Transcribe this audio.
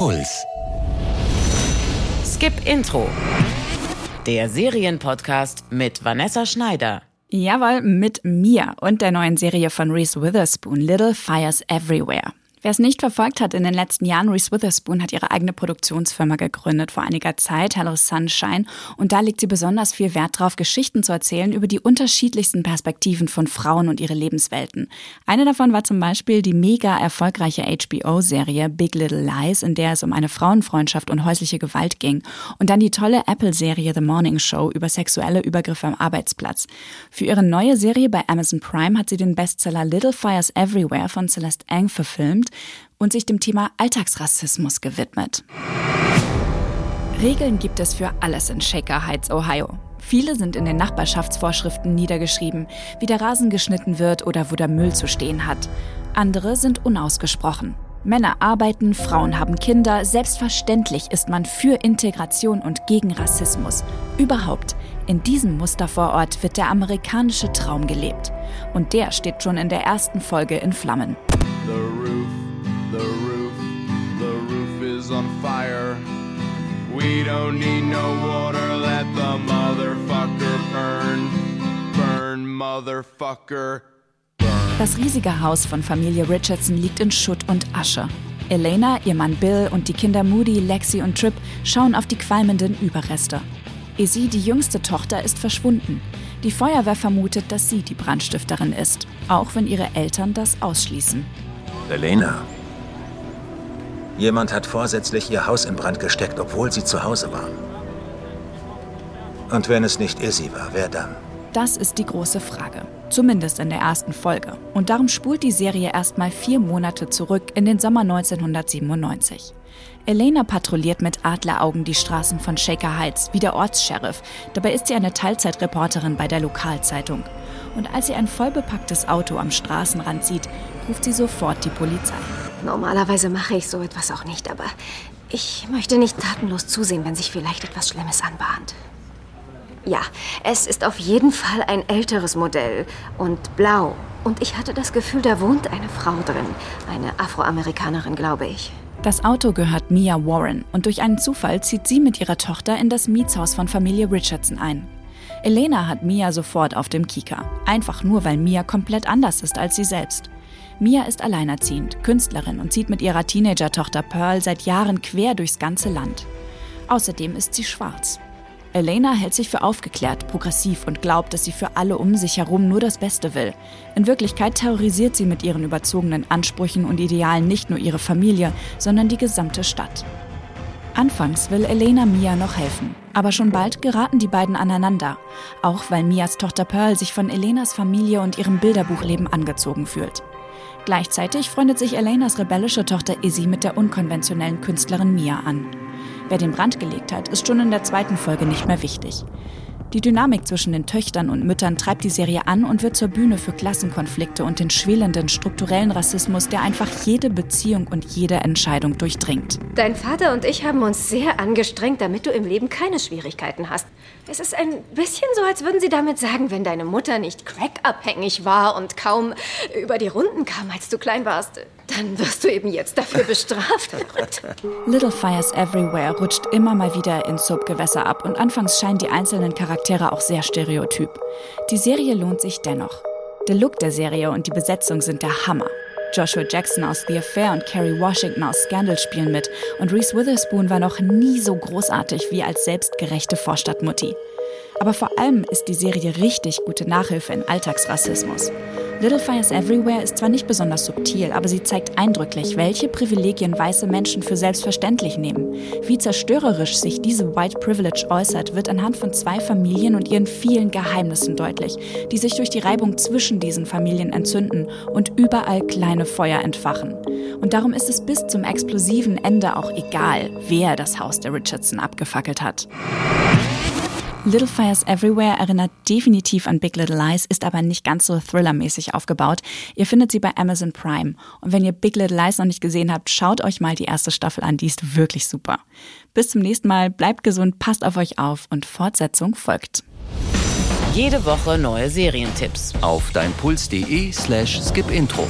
Puls. Skip Intro. Der Serienpodcast mit Vanessa Schneider. Jawohl, mit mir und der neuen Serie von Reese Witherspoon, Little Fires Everywhere. Wer es nicht verfolgt hat in den letzten Jahren, Reese Witherspoon hat ihre eigene Produktionsfirma gegründet vor einiger Zeit, Hello Sunshine. Und da legt sie besonders viel Wert darauf, Geschichten zu erzählen über die unterschiedlichsten Perspektiven von Frauen und ihre Lebenswelten. Eine davon war zum Beispiel die mega erfolgreiche HBO-Serie Big Little Lies, in der es um eine Frauenfreundschaft und häusliche Gewalt ging. Und dann die tolle Apple-Serie The Morning Show über sexuelle Übergriffe am Arbeitsplatz. Für ihre neue Serie bei Amazon Prime hat sie den Bestseller Little Fires Everywhere von Celeste Ang verfilmt und sich dem Thema Alltagsrassismus gewidmet. Regeln gibt es für alles in Shaker Heights, Ohio. Viele sind in den Nachbarschaftsvorschriften niedergeschrieben, wie der Rasen geschnitten wird oder wo der Müll zu stehen hat. Andere sind unausgesprochen. Männer arbeiten, Frauen haben Kinder, selbstverständlich ist man für Integration und gegen Rassismus. Überhaupt, in diesem Mustervorort wird der amerikanische Traum gelebt. Und der steht schon in der ersten Folge in Flammen. Is on fire. We don't need no water, let the motherfucker burn. Burn, motherfucker. Das riesige Haus von Familie Richardson liegt in Schutt und Asche. Elena, ihr Mann Bill und die Kinder Moody, Lexi und Trip schauen auf die qualmenden Überreste. Izzy, die jüngste Tochter, ist verschwunden. Die Feuerwehr vermutet, dass sie die Brandstifterin ist, auch wenn ihre Eltern das ausschließen. Elena. Jemand hat vorsätzlich ihr Haus in Brand gesteckt, obwohl sie zu Hause waren. Und wenn es nicht Izzy war, wer dann? Das ist die große Frage. Zumindest in der ersten Folge. Und darum spult die Serie erstmal vier Monate zurück in den Sommer 1997. Elena patrouilliert mit Adleraugen die Straßen von Shaker Heights wie der Ortssheriff. Dabei ist sie eine Teilzeitreporterin bei der Lokalzeitung. Und als sie ein vollbepacktes Auto am Straßenrand sieht, ruft sie sofort die Polizei. Normalerweise mache ich so etwas auch nicht, aber ich möchte nicht tatenlos zusehen, wenn sich vielleicht etwas Schlimmes anbahnt. Ja, es ist auf jeden Fall ein älteres Modell und blau. Und ich hatte das Gefühl, da wohnt eine Frau drin. Eine Afroamerikanerin, glaube ich. Das Auto gehört Mia Warren und durch einen Zufall zieht sie mit ihrer Tochter in das Mietshaus von Familie Richardson ein. Elena hat Mia sofort auf dem Kieker. Einfach nur, weil Mia komplett anders ist als sie selbst. Mia ist alleinerziehend, Künstlerin und zieht mit ihrer Teenager-Tochter Pearl seit Jahren quer durchs ganze Land. Außerdem ist sie schwarz. Elena hält sich für aufgeklärt, progressiv und glaubt, dass sie für alle um sich herum nur das Beste will. In Wirklichkeit terrorisiert sie mit ihren überzogenen Ansprüchen und Idealen nicht nur ihre Familie, sondern die gesamte Stadt. Anfangs will Elena Mia noch helfen, aber schon bald geraten die beiden aneinander, auch weil Mias Tochter Pearl sich von Elenas Familie und ihrem Bilderbuchleben angezogen fühlt. Gleichzeitig freundet sich Elenas rebellische Tochter Izzy mit der unkonventionellen Künstlerin Mia an. Wer den Brand gelegt hat, ist schon in der zweiten Folge nicht mehr wichtig. Die Dynamik zwischen den Töchtern und Müttern treibt die Serie an und wird zur Bühne für Klassenkonflikte und den schwelenden strukturellen Rassismus, der einfach jede Beziehung und jede Entscheidung durchdringt. Dein Vater und ich haben uns sehr angestrengt, damit du im Leben keine Schwierigkeiten hast. Es ist ein bisschen so, als würden sie damit sagen, wenn deine Mutter nicht crackabhängig war und kaum über die Runden kam, als du klein warst, dann wirst du eben jetzt dafür bestraft. Little Fires Everywhere rutscht immer mal wieder in Soapgewässer ab und anfangs scheinen die einzelnen Charaktere auch sehr stereotyp. Die Serie lohnt sich dennoch. Der Look der Serie und die Besetzung sind der Hammer. Joshua Jackson aus The Affair und Kerry Washington aus Scandal spielen mit und Reese Witherspoon war noch nie so großartig wie als selbstgerechte Vorstadtmutti. Aber vor allem ist die Serie richtig gute Nachhilfe in Alltagsrassismus. Little Fires Everywhere ist zwar nicht besonders subtil, aber sie zeigt eindrücklich, welche Privilegien weiße Menschen für selbstverständlich nehmen. Wie zerstörerisch sich diese White Privilege äußert, wird anhand von zwei Familien und ihren vielen Geheimnissen deutlich, die sich durch die Reibung zwischen diesen Familien entzünden und überall kleine Feuer entfachen. Und darum ist es bis zum explosiven Ende auch egal, wer das Haus der Richardson abgefackelt hat. Little Fires Everywhere erinnert definitiv an Big Little Lies, ist aber nicht ganz so thrillermäßig aufgebaut. Ihr findet sie bei Amazon Prime. Und wenn ihr Big Little Lies noch nicht gesehen habt, schaut euch mal die erste Staffel an, die ist wirklich super. Bis zum nächsten Mal, bleibt gesund, passt auf euch auf und Fortsetzung folgt. Jede Woche neue Serientipps auf deinpuls.de slash skipintro.